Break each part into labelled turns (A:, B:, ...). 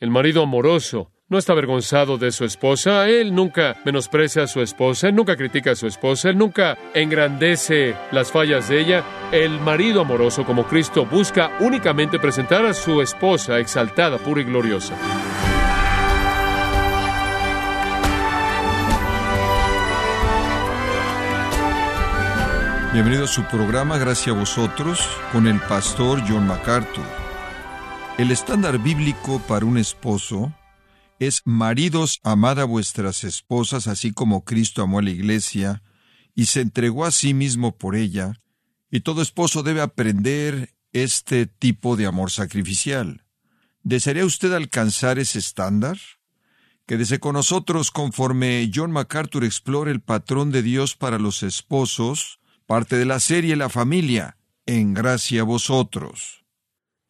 A: el marido amoroso, no está avergonzado de su esposa, él nunca menosprecia a su esposa, él nunca critica a su esposa, él nunca engrandece las fallas de ella. El marido amoroso como Cristo busca únicamente presentar a su esposa exaltada, pura y gloriosa.
B: Bienvenido a su programa Gracias a vosotros con el pastor John MacArthur. El estándar bíblico para un esposo es maridos, amad a vuestras esposas así como Cristo amó a la iglesia y se entregó a sí mismo por ella, y todo esposo debe aprender este tipo de amor sacrificial. ¿Desearía usted alcanzar ese estándar? Quédese con nosotros conforme John MacArthur explore el patrón de Dios para los esposos, parte de la serie La familia, en gracia a vosotros.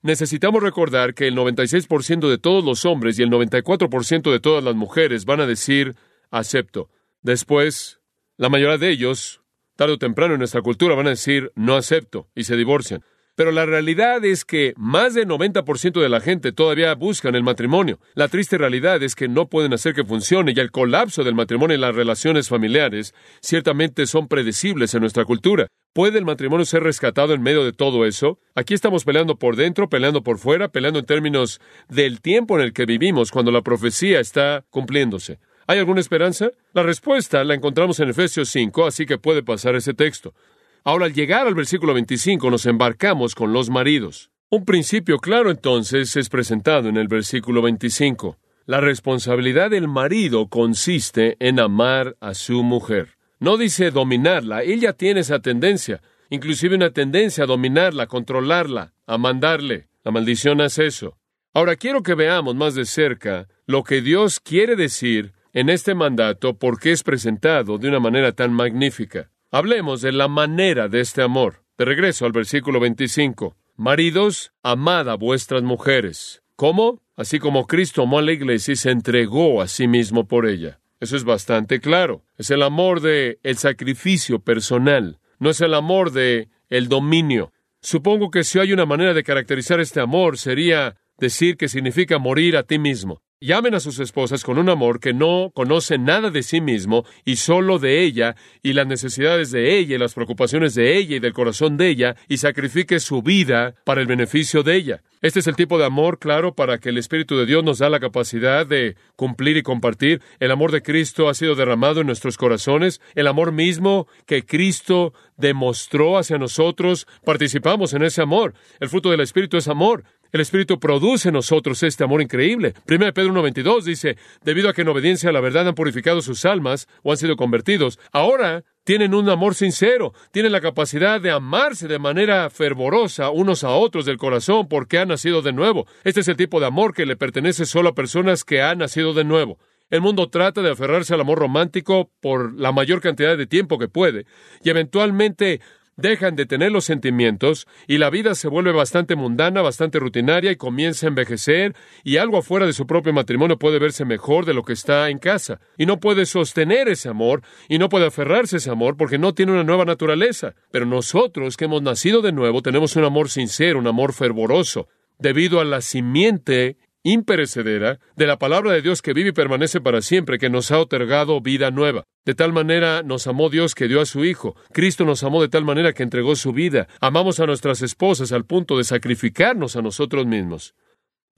A: Necesitamos recordar que el 96% de todos los hombres y el 94% de todas las mujeres van a decir acepto. Después, la mayoría de ellos, tarde o temprano en nuestra cultura, van a decir no acepto y se divorcian. Pero la realidad es que más del 90% de la gente todavía buscan el matrimonio. La triste realidad es que no pueden hacer que funcione y el colapso del matrimonio y las relaciones familiares ciertamente son predecibles en nuestra cultura. ¿Puede el matrimonio ser rescatado en medio de todo eso? Aquí estamos peleando por dentro, peleando por fuera, peleando en términos del tiempo en el que vivimos cuando la profecía está cumpliéndose. ¿Hay alguna esperanza? La respuesta la encontramos en Efesios 5, así que puede pasar ese texto. Ahora, al llegar al versículo 25, nos embarcamos con los maridos. Un principio claro entonces es presentado en el versículo 25. La responsabilidad del marido consiste en amar a su mujer. No dice dominarla, ella tiene esa tendencia, inclusive una tendencia a dominarla, a controlarla, a mandarle. La maldición hace eso. Ahora quiero que veamos más de cerca lo que Dios quiere decir en este mandato porque es presentado de una manera tan magnífica. Hablemos de la manera de este amor. De regreso al versículo 25. Maridos, amad a vuestras mujeres. ¿Cómo? Así como Cristo amó a la iglesia y se entregó a sí mismo por ella. Eso es bastante claro. Es el amor de el sacrificio personal, no es el amor de el dominio. Supongo que si hay una manera de caracterizar este amor sería decir que significa morir a ti mismo. Llamen a sus esposas con un amor que no conoce nada de sí mismo y solo de ella y las necesidades de ella y las preocupaciones de ella y del corazón de ella y sacrifique su vida para el beneficio de ella. Este es el tipo de amor, claro, para que el Espíritu de Dios nos da la capacidad de cumplir y compartir. El amor de Cristo ha sido derramado en nuestros corazones. El amor mismo que Cristo demostró hacia nosotros, participamos en ese amor. El fruto del Espíritu es amor. El Espíritu produce en nosotros este amor increíble. 1 Pedro 1.22 dice, debido a que en obediencia a la verdad han purificado sus almas o han sido convertidos, ahora tienen un amor sincero, tienen la capacidad de amarse de manera fervorosa unos a otros del corazón porque han nacido de nuevo. Este es el tipo de amor que le pertenece solo a personas que han nacido de nuevo. El mundo trata de aferrarse al amor romántico por la mayor cantidad de tiempo que puede, y eventualmente dejan de tener los sentimientos y la vida se vuelve bastante mundana, bastante rutinaria y comienza a envejecer y algo afuera de su propio matrimonio puede verse mejor de lo que está en casa y no puede sostener ese amor y no puede aferrarse a ese amor porque no tiene una nueva naturaleza. Pero nosotros que hemos nacido de nuevo tenemos un amor sincero, un amor fervoroso, debido a la simiente imperecedera de la palabra de Dios que vive y permanece para siempre, que nos ha otorgado vida nueva. De tal manera nos amó Dios que dio a su Hijo. Cristo nos amó de tal manera que entregó su vida. Amamos a nuestras esposas al punto de sacrificarnos a nosotros mismos.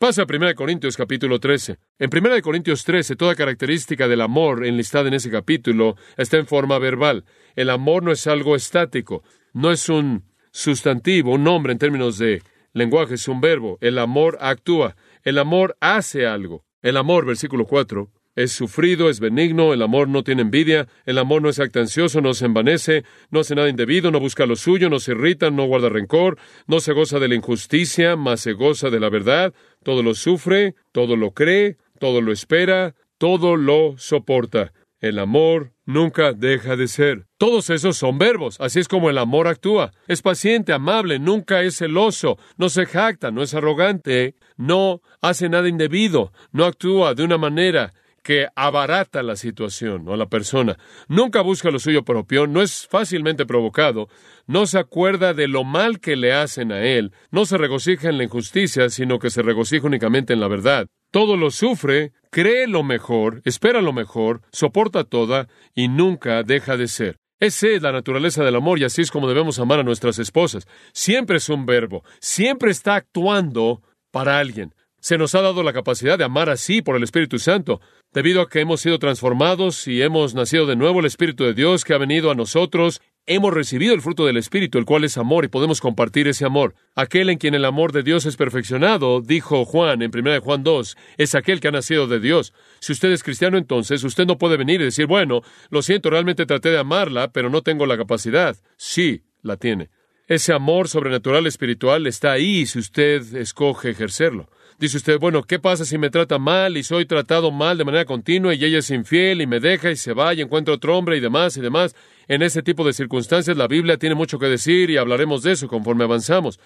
A: Pasa a 1 Corintios capítulo 13. En 1 Corintios 13, toda característica del amor enlistada en ese capítulo está en forma verbal. El amor no es algo estático, no es un sustantivo, un nombre en términos de lenguaje, es un verbo. El amor actúa. El amor hace algo. El amor, versículo 4, es sufrido, es benigno, el amor no tiene envidia, el amor no es actancioso, no se envanece, no hace nada indebido, no busca lo suyo, no se irrita, no guarda rencor, no se goza de la injusticia, mas se goza de la verdad, todo lo sufre, todo lo cree, todo lo espera, todo lo soporta. El amor nunca deja de ser. Todos esos son verbos, así es como el amor actúa. Es paciente, amable, nunca es celoso, no se jacta, no es arrogante, no hace nada indebido, no actúa de una manera que abarata la situación o la persona. Nunca busca lo suyo propio, no es fácilmente provocado, no se acuerda de lo mal que le hacen a él, no se regocija en la injusticia, sino que se regocija únicamente en la verdad. Todo lo sufre, cree lo mejor, espera lo mejor, soporta toda y nunca deja de ser. Esa es la naturaleza del amor y así es como debemos amar a nuestras esposas. Siempre es un verbo, siempre está actuando para alguien. Se nos ha dado la capacidad de amar así por el Espíritu Santo. Debido a que hemos sido transformados y hemos nacido de nuevo, el Espíritu de Dios que ha venido a nosotros, hemos recibido el fruto del Espíritu, el cual es amor, y podemos compartir ese amor. Aquel en quien el amor de Dios es perfeccionado, dijo Juan en 1 Juan 2, es aquel que ha nacido de Dios. Si usted es cristiano, entonces usted no puede venir y decir, bueno, lo siento, realmente traté de amarla, pero no tengo la capacidad. Sí, la tiene. Ese amor sobrenatural espiritual está ahí si usted escoge ejercerlo. Dice usted, bueno, ¿qué pasa si me trata mal y soy tratado mal de manera continua y ella es infiel y me deja y se va y encuentra otro hombre y demás y demás? En ese tipo de circunstancias la Biblia tiene mucho que decir y hablaremos de eso conforme avanzamos.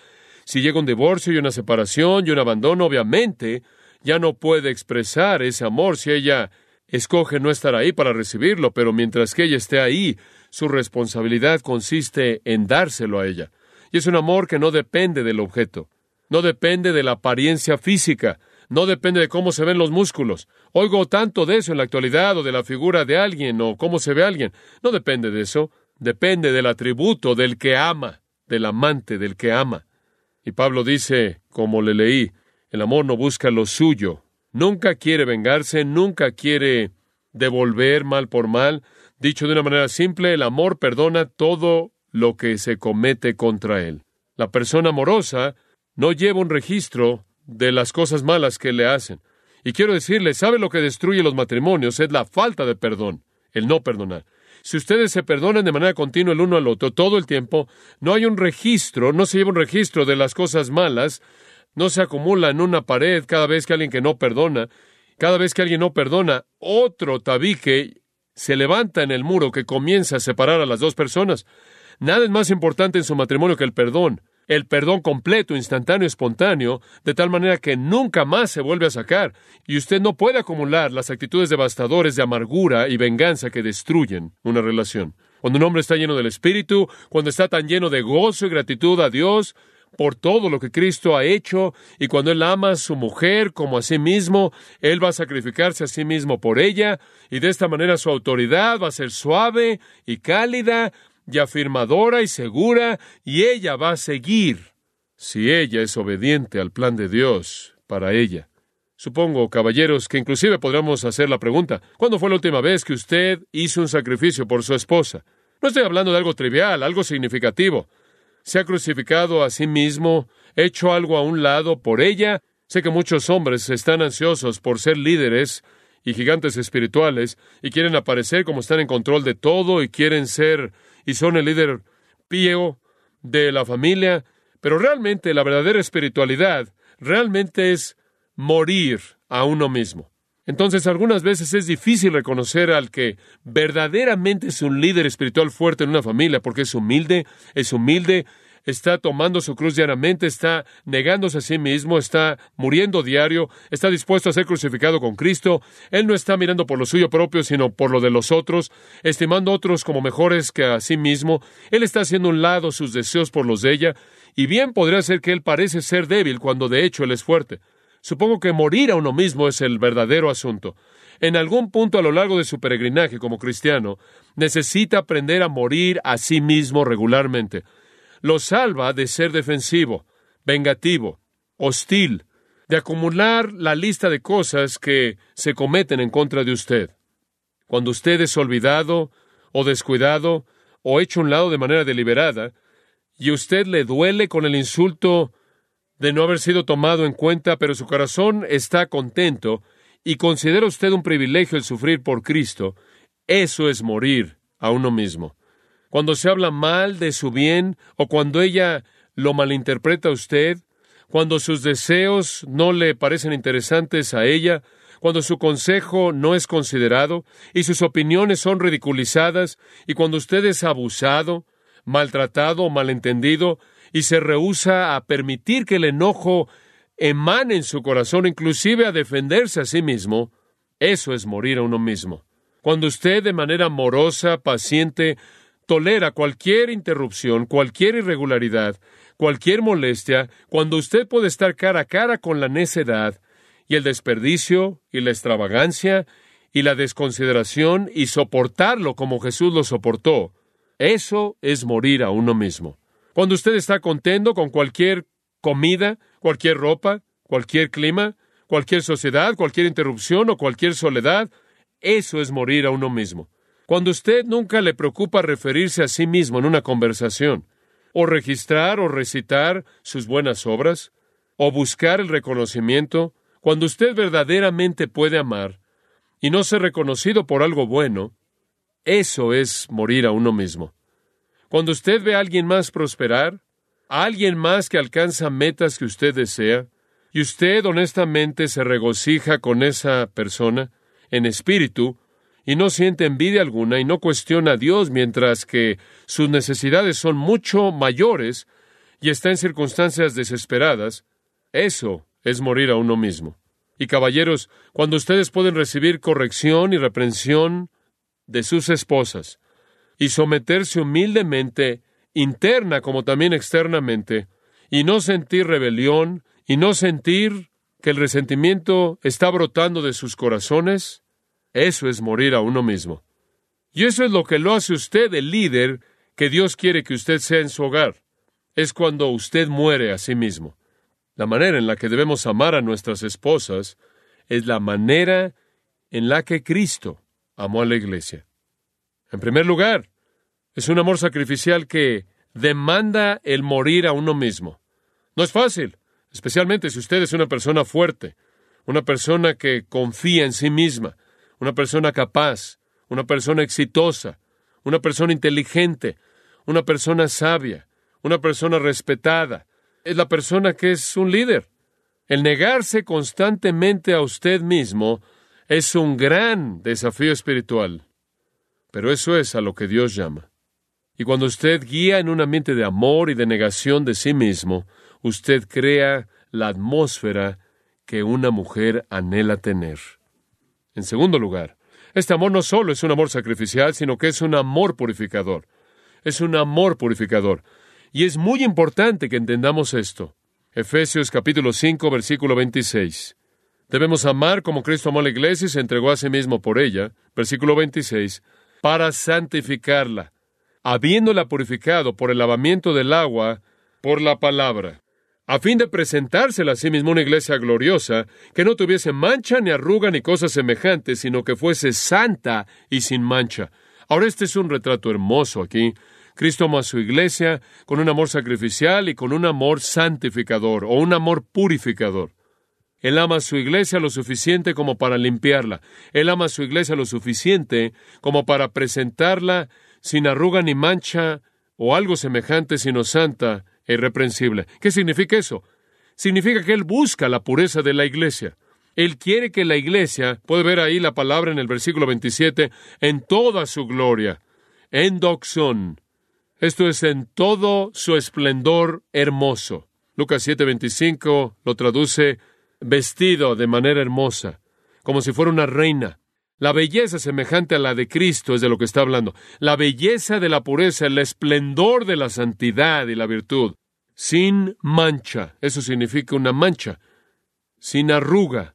A: Si llega un divorcio y una separación y un abandono, obviamente ya no puede expresar ese amor si ella escoge no estar ahí para recibirlo, pero mientras que ella esté ahí, su responsabilidad consiste en dárselo a ella. Y es un amor que no depende del objeto no depende de la apariencia física, no depende de cómo se ven los músculos. Oigo tanto de eso en la actualidad o de la figura de alguien o cómo se ve alguien. No depende de eso, depende del atributo del que ama, del amante, del que ama. Y Pablo dice, como le leí, el amor no busca lo suyo, nunca quiere vengarse, nunca quiere devolver mal por mal. Dicho de una manera simple, el amor perdona todo lo que se comete contra él. La persona amorosa no lleva un registro de las cosas malas que le hacen. Y quiero decirle, ¿sabe lo que destruye los matrimonios? Es la falta de perdón, el no perdonar. Si ustedes se perdonan de manera continua el uno al otro todo el tiempo, no hay un registro, no se lleva un registro de las cosas malas, no se acumula en una pared cada vez que alguien que no perdona, cada vez que alguien no perdona, otro tabique se levanta en el muro que comienza a separar a las dos personas. Nada es más importante en su matrimonio que el perdón el perdón completo, instantáneo, espontáneo, de tal manera que nunca más se vuelve a sacar, y usted no puede acumular las actitudes devastadores de amargura y venganza que destruyen una relación. Cuando un hombre está lleno del Espíritu, cuando está tan lleno de gozo y gratitud a Dios por todo lo que Cristo ha hecho, y cuando Él ama a su mujer como a sí mismo, Él va a sacrificarse a sí mismo por ella, y de esta manera su autoridad va a ser suave y cálida, y afirmadora y segura, y ella va a seguir si ella es obediente al plan de Dios para ella. Supongo, caballeros, que inclusive podríamos hacer la pregunta, ¿cuándo fue la última vez que usted hizo un sacrificio por su esposa? No estoy hablando de algo trivial, algo significativo. ¿Se ha crucificado a sí mismo, hecho algo a un lado por ella? Sé que muchos hombres están ansiosos por ser líderes y gigantes espirituales y quieren aparecer como están en control de todo y quieren ser y son el líder pío de la familia, pero realmente la verdadera espiritualidad realmente es morir a uno mismo. Entonces algunas veces es difícil reconocer al que verdaderamente es un líder espiritual fuerte en una familia porque es humilde, es humilde, está tomando su cruz diariamente, está negándose a sí mismo, está muriendo diario, está dispuesto a ser crucificado con Cristo. Él no está mirando por lo suyo propio, sino por lo de los otros, estimando a otros como mejores que a sí mismo. Él está haciendo un lado sus deseos por los de ella, y bien podría ser que él parece ser débil cuando de hecho él es fuerte. Supongo que morir a uno mismo es el verdadero asunto. En algún punto a lo largo de su peregrinaje como cristiano, necesita aprender a morir a sí mismo regularmente lo salva de ser defensivo, vengativo, hostil, de acumular la lista de cosas que se cometen en contra de usted. Cuando usted es olvidado o descuidado o hecho un lado de manera deliberada, y usted le duele con el insulto de no haber sido tomado en cuenta, pero su corazón está contento y considera usted un privilegio el sufrir por Cristo, eso es morir a uno mismo cuando se habla mal de su bien o cuando ella lo malinterpreta a usted, cuando sus deseos no le parecen interesantes a ella, cuando su consejo no es considerado y sus opiniones son ridiculizadas, y cuando usted es abusado, maltratado o malentendido, y se rehúsa a permitir que el enojo emane en su corazón, inclusive a defenderse a sí mismo, eso es morir a uno mismo. Cuando usted de manera amorosa, paciente, tolera cualquier interrupción, cualquier irregularidad, cualquier molestia, cuando usted puede estar cara a cara con la necedad y el desperdicio y la extravagancia y la desconsideración y soportarlo como Jesús lo soportó, eso es morir a uno mismo. Cuando usted está contento con cualquier comida, cualquier ropa, cualquier clima, cualquier sociedad, cualquier interrupción o cualquier soledad, eso es morir a uno mismo. Cuando usted nunca le preocupa referirse a sí mismo en una conversación, o registrar o recitar sus buenas obras, o buscar el reconocimiento, cuando usted verdaderamente puede amar y no ser reconocido por algo bueno, eso es morir a uno mismo. Cuando usted ve a alguien más prosperar, a alguien más que alcanza metas que usted desea, y usted honestamente se regocija con esa persona en espíritu, y no siente envidia alguna y no cuestiona a Dios mientras que sus necesidades son mucho mayores y está en circunstancias desesperadas, eso es morir a uno mismo. Y caballeros, cuando ustedes pueden recibir corrección y reprensión de sus esposas y someterse humildemente, interna como también externamente, y no sentir rebelión y no sentir que el resentimiento está brotando de sus corazones, eso es morir a uno mismo. Y eso es lo que lo hace usted el líder que Dios quiere que usted sea en su hogar. Es cuando usted muere a sí mismo. La manera en la que debemos amar a nuestras esposas es la manera en la que Cristo amó a la iglesia. En primer lugar, es un amor sacrificial que demanda el morir a uno mismo. No es fácil, especialmente si usted es una persona fuerte, una persona que confía en sí misma, una persona capaz, una persona exitosa, una persona inteligente, una persona sabia, una persona respetada, es la persona que es un líder. El negarse constantemente a usted mismo es un gran desafío espiritual. Pero eso es a lo que Dios llama. Y cuando usted guía en un ambiente de amor y de negación de sí mismo, usted crea la atmósfera que una mujer anhela tener. En segundo lugar, este amor no solo es un amor sacrificial, sino que es un amor purificador. Es un amor purificador. Y es muy importante que entendamos esto. Efesios capítulo 5, versículo 26. Debemos amar como Cristo amó a la iglesia y se entregó a sí mismo por ella. Versículo 26. Para santificarla, habiéndola purificado por el lavamiento del agua, por la palabra, a fin de presentársela a sí mismo una iglesia gloriosa, que no tuviese mancha ni arruga ni cosas semejantes, sino que fuese santa y sin mancha. Ahora este es un retrato hermoso aquí Cristo amó a su iglesia con un amor sacrificial y con un amor santificador o un amor purificador. Él ama a su iglesia lo suficiente como para limpiarla. Él ama a su iglesia lo suficiente como para presentarla sin arruga ni mancha o algo semejante, sino santa irreprensible. ¿Qué significa eso? Significa que Él busca la pureza de la iglesia. Él quiere que la iglesia, puede ver ahí la palabra en el versículo 27, en toda su gloria, en doxón, esto es en todo su esplendor hermoso. Lucas 7:25 lo traduce vestido de manera hermosa, como si fuera una reina. La belleza semejante a la de Cristo es de lo que está hablando. La belleza de la pureza, el esplendor de la santidad y la virtud. Sin mancha. Eso significa una mancha. Sin arruga.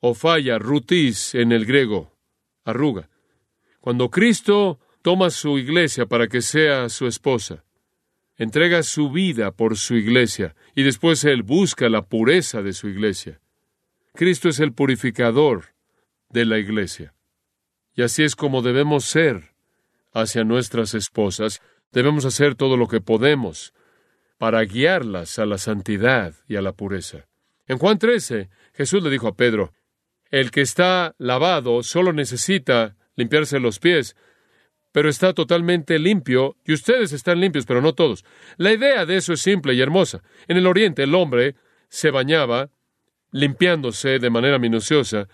A: O falla, rutis en el griego. Arruga. Cuando Cristo toma su iglesia para que sea su esposa, entrega su vida por su iglesia y después Él busca la pureza de su iglesia. Cristo es el purificador de la iglesia. Y así es como debemos ser hacia nuestras esposas. Debemos hacer todo lo que podemos para guiarlas a la santidad y a la pureza. En Juan 13, Jesús le dijo a Pedro, el que está lavado solo necesita limpiarse los pies, pero está totalmente limpio, y ustedes están limpios, pero no todos. La idea de eso es simple y hermosa. En el Oriente el hombre se bañaba limpiándose de manera minuciosa,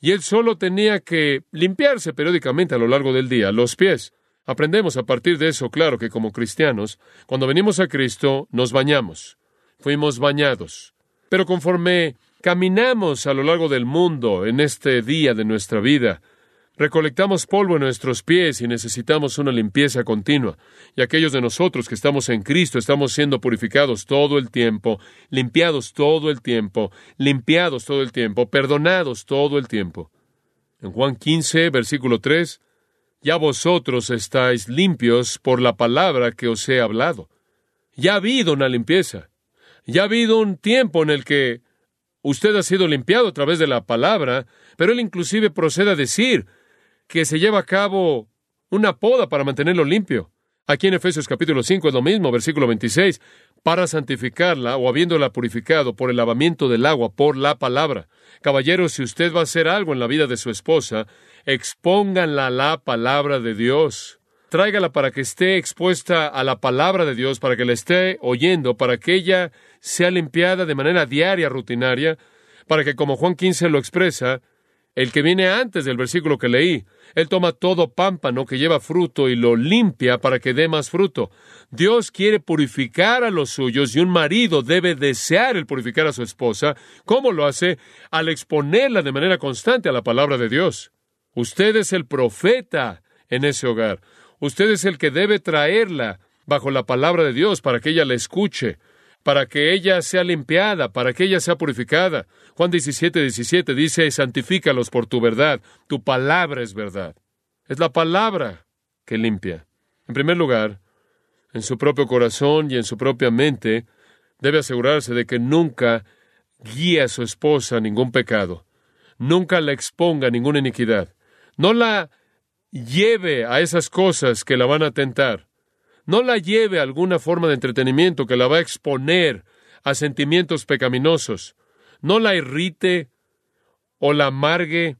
A: y él solo tenía que limpiarse periódicamente a lo largo del día los pies. Aprendemos a partir de eso, claro, que como cristianos, cuando venimos a Cristo, nos bañamos. Fuimos bañados. Pero conforme caminamos a lo largo del mundo en este día de nuestra vida, Recolectamos polvo en nuestros pies y necesitamos una limpieza continua. Y aquellos de nosotros que estamos en Cristo estamos siendo purificados todo el tiempo, limpiados todo el tiempo, limpiados todo el tiempo, perdonados todo el tiempo. En Juan 15, versículo 3, ya vosotros estáis limpios por la palabra que os he hablado. Ya ha habido una limpieza. Ya ha habido un tiempo en el que usted ha sido limpiado a través de la palabra, pero él inclusive procede a decir, que se lleva a cabo una poda para mantenerlo limpio. Aquí en Efesios capítulo 5 es lo mismo, versículo 26, para santificarla o habiéndola purificado por el lavamiento del agua, por la palabra. Caballeros, si usted va a hacer algo en la vida de su esposa, expónganla a la palabra de Dios. Tráigala para que esté expuesta a la palabra de Dios, para que la esté oyendo, para que ella sea limpiada de manera diaria, rutinaria, para que, como Juan 15 lo expresa, el que viene antes del versículo que leí, él toma todo pámpano que lleva fruto y lo limpia para que dé más fruto. Dios quiere purificar a los suyos y un marido debe desear el purificar a su esposa. ¿Cómo lo hace? Al exponerla de manera constante a la palabra de Dios. Usted es el profeta en ese hogar. Usted es el que debe traerla bajo la palabra de Dios para que ella la escuche, para que ella sea limpiada, para que ella sea purificada. Juan 17, 17 dice, santifícalos por tu verdad, tu palabra es verdad. Es la palabra que limpia. En primer lugar, en su propio corazón y en su propia mente, debe asegurarse de que nunca guíe a su esposa a ningún pecado, nunca la exponga a ninguna iniquidad, no la lleve a esas cosas que la van a tentar, no la lleve a alguna forma de entretenimiento que la va a exponer a sentimientos pecaminosos. No la irrite o la amargue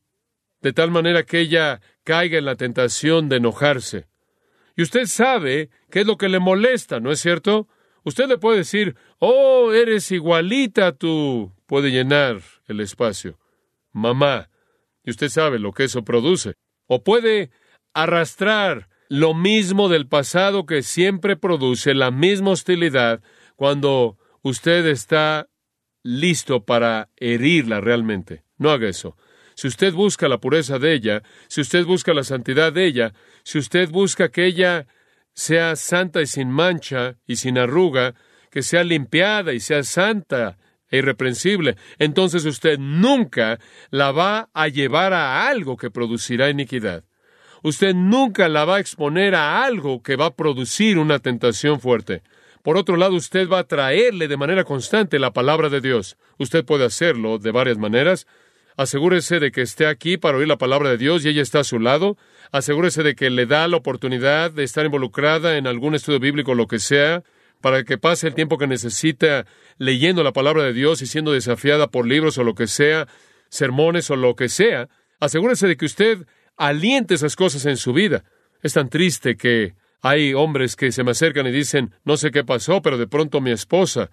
A: de tal manera que ella caiga en la tentación de enojarse. Y usted sabe qué es lo que le molesta, ¿no es cierto? Usted le puede decir, oh, eres igualita tú. Puede llenar el espacio. Mamá. Y usted sabe lo que eso produce. O puede arrastrar lo mismo del pasado que siempre produce la misma hostilidad cuando usted está listo para herirla realmente. No haga eso. Si usted busca la pureza de ella, si usted busca la santidad de ella, si usted busca que ella sea santa y sin mancha y sin arruga, que sea limpiada y sea santa e irreprensible, entonces usted nunca la va a llevar a algo que producirá iniquidad usted nunca la va a exponer a algo que va a producir una tentación fuerte. Por otro lado, usted va a traerle de manera constante la palabra de Dios. Usted puede hacerlo de varias maneras. Asegúrese de que esté aquí para oír la palabra de Dios y ella está a su lado. Asegúrese de que le da la oportunidad de estar involucrada en algún estudio bíblico, lo que sea, para que pase el tiempo que necesita leyendo la palabra de Dios y siendo desafiada por libros o lo que sea, sermones o lo que sea. Asegúrese de que usted aliente esas cosas en su vida. Es tan triste que hay hombres que se me acercan y dicen, no sé qué pasó, pero de pronto mi esposa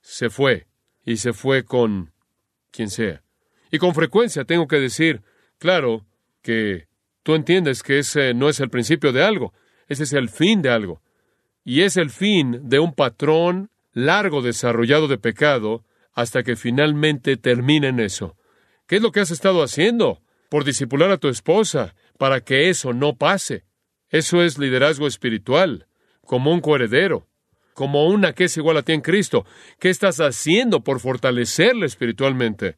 A: se fue y se fue con quien sea. Y con frecuencia tengo que decir, claro, que tú entiendes que ese no es el principio de algo, ese es el fin de algo. Y es el fin de un patrón largo desarrollado de pecado hasta que finalmente termine en eso. ¿Qué es lo que has estado haciendo? Por disipular a tu esposa, para que eso no pase. Eso es liderazgo espiritual, como un coheredero, como una que es igual a ti en Cristo. ¿Qué estás haciendo por fortalecerle espiritualmente?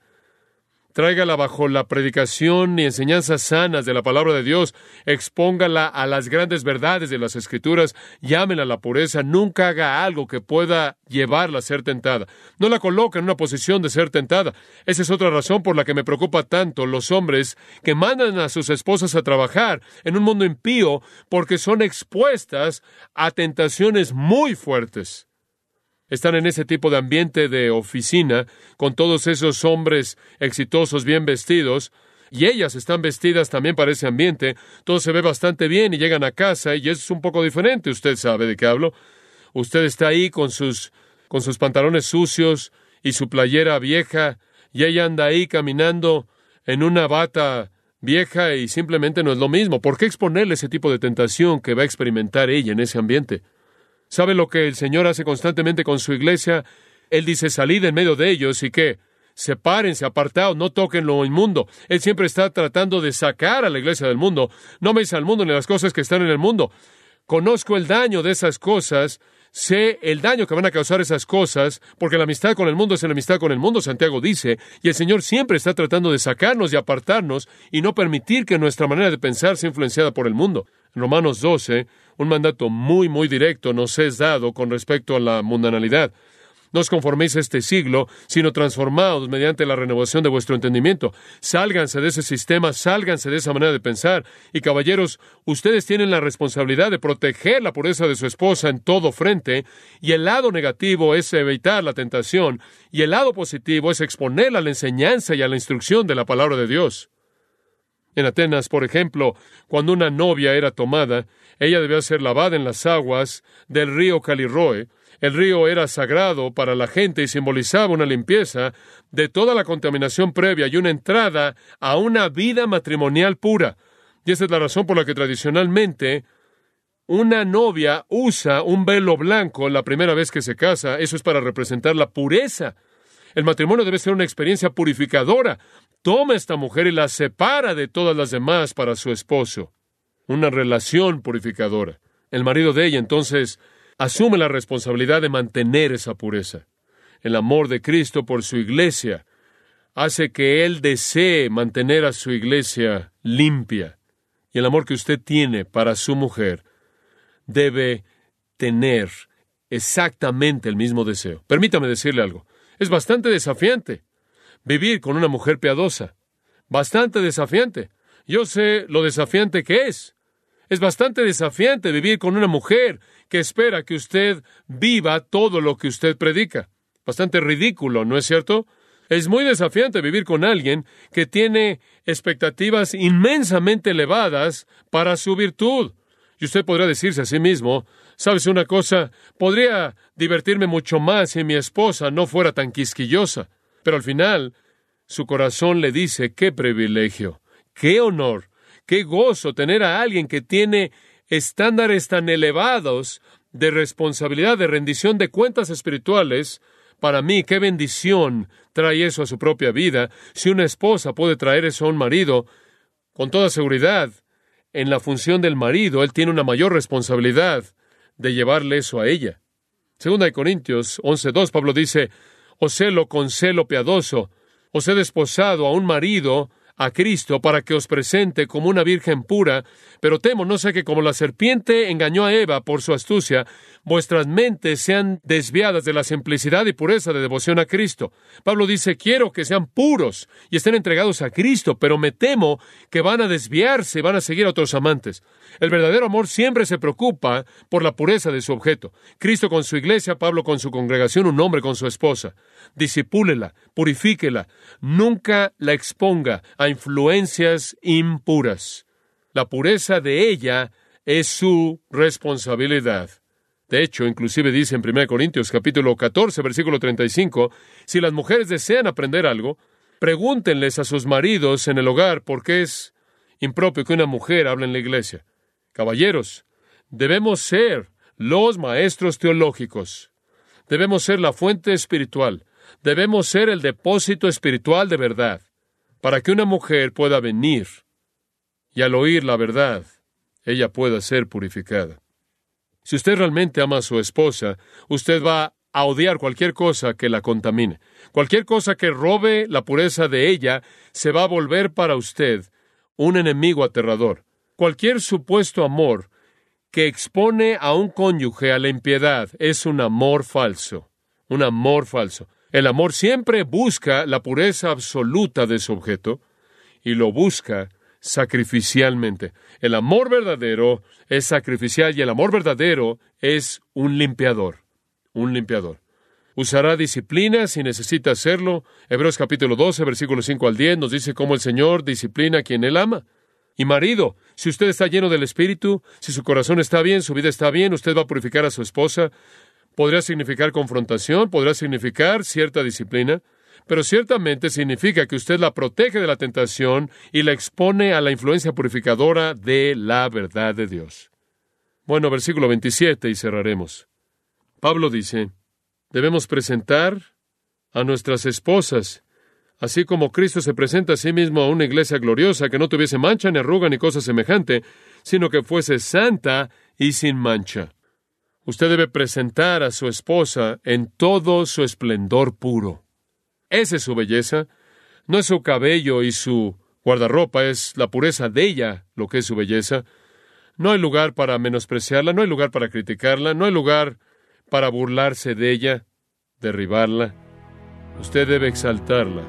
A: Tráigala bajo la predicación y enseñanzas sanas de la palabra de Dios, expóngala a las grandes verdades de las Escrituras, llámela a la pureza, nunca haga algo que pueda llevarla a ser tentada. No la coloque en una posición de ser tentada. Esa es otra razón por la que me preocupa tanto los hombres que mandan a sus esposas a trabajar en un mundo impío porque son expuestas a tentaciones muy fuertes están en ese tipo de ambiente de oficina, con todos esos hombres exitosos, bien vestidos, y ellas están vestidas también para ese ambiente, todo se ve bastante bien y llegan a casa y es un poco diferente, usted sabe de qué hablo. Usted está ahí con sus con sus pantalones sucios y su playera vieja y ella anda ahí caminando en una bata vieja y simplemente no es lo mismo. ¿Por qué exponerle ese tipo de tentación que va a experimentar ella en ese ambiente? ¿Sabe lo que el Señor hace constantemente con su iglesia? Él dice, salid en medio de ellos y qué? sepárense, apartados, no toquen lo inmundo. Él siempre está tratando de sacar a la iglesia del mundo. No me al mundo ni las cosas que están en el mundo. Conozco el daño de esas cosas, sé el daño que van a causar esas cosas, porque la amistad con el mundo es la amistad con el mundo, Santiago dice, y el Señor siempre está tratando de sacarnos y apartarnos y no permitir que nuestra manera de pensar sea influenciada por el mundo. Romanos 12, un mandato muy, muy directo nos es dado con respecto a la mundanalidad. No os conforméis a este siglo, sino transformados mediante la renovación de vuestro entendimiento. Sálganse de ese sistema, sálganse de esa manera de pensar. Y caballeros, ustedes tienen la responsabilidad de proteger la pureza de su esposa en todo frente, y el lado negativo es evitar la tentación, y el lado positivo es exponerla a la enseñanza y a la instrucción de la palabra de Dios. En Atenas, por ejemplo, cuando una novia era tomada, ella debía ser lavada en las aguas del río Caliroe, el río era sagrado para la gente y simbolizaba una limpieza de toda la contaminación previa y una entrada a una vida matrimonial pura. Y esa es la razón por la que tradicionalmente una novia usa un velo blanco la primera vez que se casa. Eso es para representar la pureza. El matrimonio debe ser una experiencia purificadora. Toma a esta mujer y la separa de todas las demás para su esposo. Una relación purificadora. El marido de ella entonces asume la responsabilidad de mantener esa pureza. El amor de Cristo por su iglesia hace que Él desee mantener a su iglesia limpia. Y el amor que usted tiene para su mujer debe tener exactamente el mismo deseo. Permítame decirle algo. Es bastante desafiante vivir con una mujer piadosa. Bastante desafiante. Yo sé lo desafiante que es. Es bastante desafiante vivir con una mujer que espera que usted viva todo lo que usted predica. Bastante ridículo, ¿no es cierto? Es muy desafiante vivir con alguien que tiene expectativas inmensamente elevadas para su virtud. Y usted podrá decirse a sí mismo, ¿sabes una cosa? Podría divertirme mucho más si mi esposa no fuera tan quisquillosa. Pero al final, su corazón le dice, qué privilegio, qué honor, qué gozo tener a alguien que tiene estándares tan elevados de responsabilidad, de rendición de cuentas espirituales, para mí, qué bendición trae eso a su propia vida. Si una esposa puede traer eso a un marido, con toda seguridad, en la función del marido, él tiene una mayor responsabilidad de llevarle eso a ella. Segunda de Corintios 11.2, Pablo dice, os celo con celo piadoso, os he desposado a un marido a Cristo para que os presente como una virgen pura, pero temo no sé que como la serpiente engañó a Eva por su astucia, vuestras mentes sean desviadas de la simplicidad y pureza de devoción a Cristo. Pablo dice, quiero que sean puros y estén entregados a Cristo, pero me temo que van a desviarse y van a seguir a otros amantes. El verdadero amor siempre se preocupa por la pureza de su objeto. Cristo con su iglesia, Pablo con su congregación, un hombre con su esposa. Disipúlela, purifíquela, nunca la exponga a influencias impuras. La pureza de ella es su responsabilidad. De hecho, inclusive dice en 1 Corintios capítulo 14, versículo 35, si las mujeres desean aprender algo, pregúntenles a sus maridos en el hogar por qué es impropio que una mujer hable en la iglesia. Caballeros, debemos ser los maestros teológicos. Debemos ser la fuente espiritual. Debemos ser el depósito espiritual de verdad para que una mujer pueda venir y al oír la verdad, ella pueda ser purificada. Si usted realmente ama a su esposa, usted va a odiar cualquier cosa que la contamine. Cualquier cosa que robe la pureza de ella se va a volver para usted un enemigo aterrador. Cualquier supuesto amor que expone a un cónyuge a la impiedad es un amor falso. Un amor falso. El amor siempre busca la pureza absoluta de su objeto y lo busca sacrificialmente. El amor verdadero es sacrificial y el amor verdadero es un limpiador, un limpiador. Usará disciplina si necesita hacerlo. Hebreos capítulo 12, versículo 5 al 10 nos dice cómo el Señor disciplina a quien él ama. Y marido, si usted está lleno del Espíritu, si su corazón está bien, su vida está bien, usted va a purificar a su esposa, Podría significar confrontación, podría significar cierta disciplina, pero ciertamente significa que usted la protege de la tentación y la expone a la influencia purificadora de la verdad de Dios. Bueno, versículo 27 y cerraremos. Pablo dice, debemos presentar a nuestras esposas Así como Cristo se presenta a sí mismo a una iglesia gloriosa que no tuviese mancha ni arruga ni cosa semejante, sino que fuese santa y sin mancha. Usted debe presentar a su esposa en todo su esplendor puro. Esa es su belleza. No es su cabello y su guardarropa, es la pureza de ella lo que es su belleza. No hay lugar para menospreciarla, no hay lugar para criticarla, no hay lugar para burlarse de ella, derribarla. Usted debe exaltarla,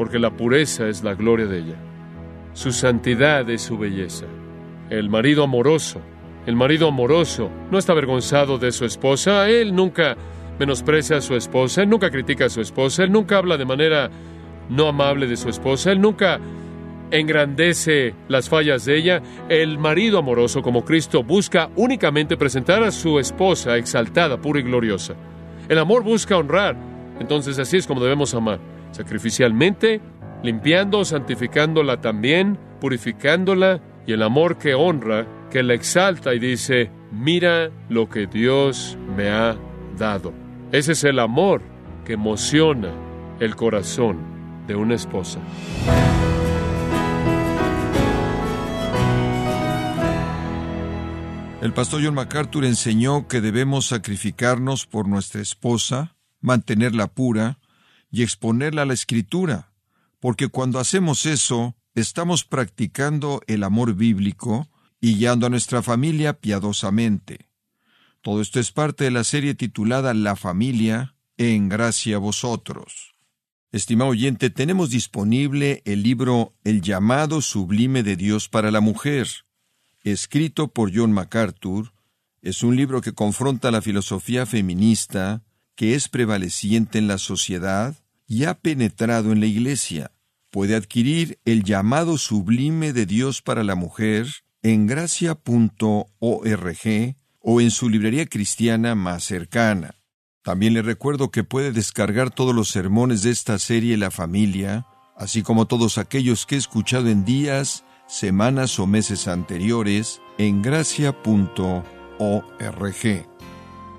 A: porque la pureza es la gloria de ella. Su santidad es su belleza. El marido amoroso el marido amoroso no está avergonzado de su esposa, él nunca menosprecia a su esposa, él nunca critica a su esposa, él nunca habla de manera no amable de su esposa, él nunca engrandece las fallas de ella. El marido amoroso como Cristo busca únicamente presentar a su esposa exaltada, pura y gloriosa. El amor busca honrar, entonces así es como debemos amar, sacrificialmente, limpiando, santificándola también, purificándola, y el amor que honra que la exalta y dice, mira lo que Dios me ha dado. Ese es el amor que emociona el corazón de una esposa.
B: El pastor John MacArthur enseñó que debemos sacrificarnos por nuestra esposa, mantenerla pura y exponerla a la escritura, porque cuando hacemos eso, estamos practicando el amor bíblico y guiando a nuestra familia piadosamente. Todo esto es parte de la serie titulada La familia, en gracia a vosotros. Estimado oyente, tenemos disponible el libro El llamado sublime de Dios para la mujer, escrito por John MacArthur. Es un libro que confronta la filosofía feminista que es prevaleciente en la sociedad y ha penetrado en la Iglesia. Puede adquirir el llamado sublime de Dios para la mujer en gracia.org o en su librería cristiana más cercana. También le recuerdo que puede descargar todos los sermones de esta serie La familia, así como todos aquellos que he escuchado en días, semanas o meses anteriores en gracia.org.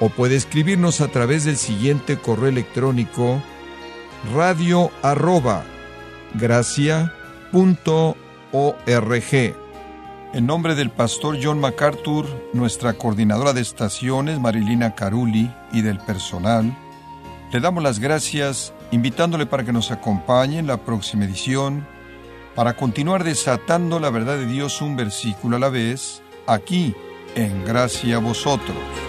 B: O puede escribirnos a través del siguiente correo electrónico radio arroba en nombre del pastor John MacArthur, nuestra coordinadora de estaciones Marilina Caruli y del personal, le damos las gracias invitándole para que nos acompañe en la próxima edición para continuar desatando la verdad de Dios un versículo a la vez, aquí en Gracia a Vosotros.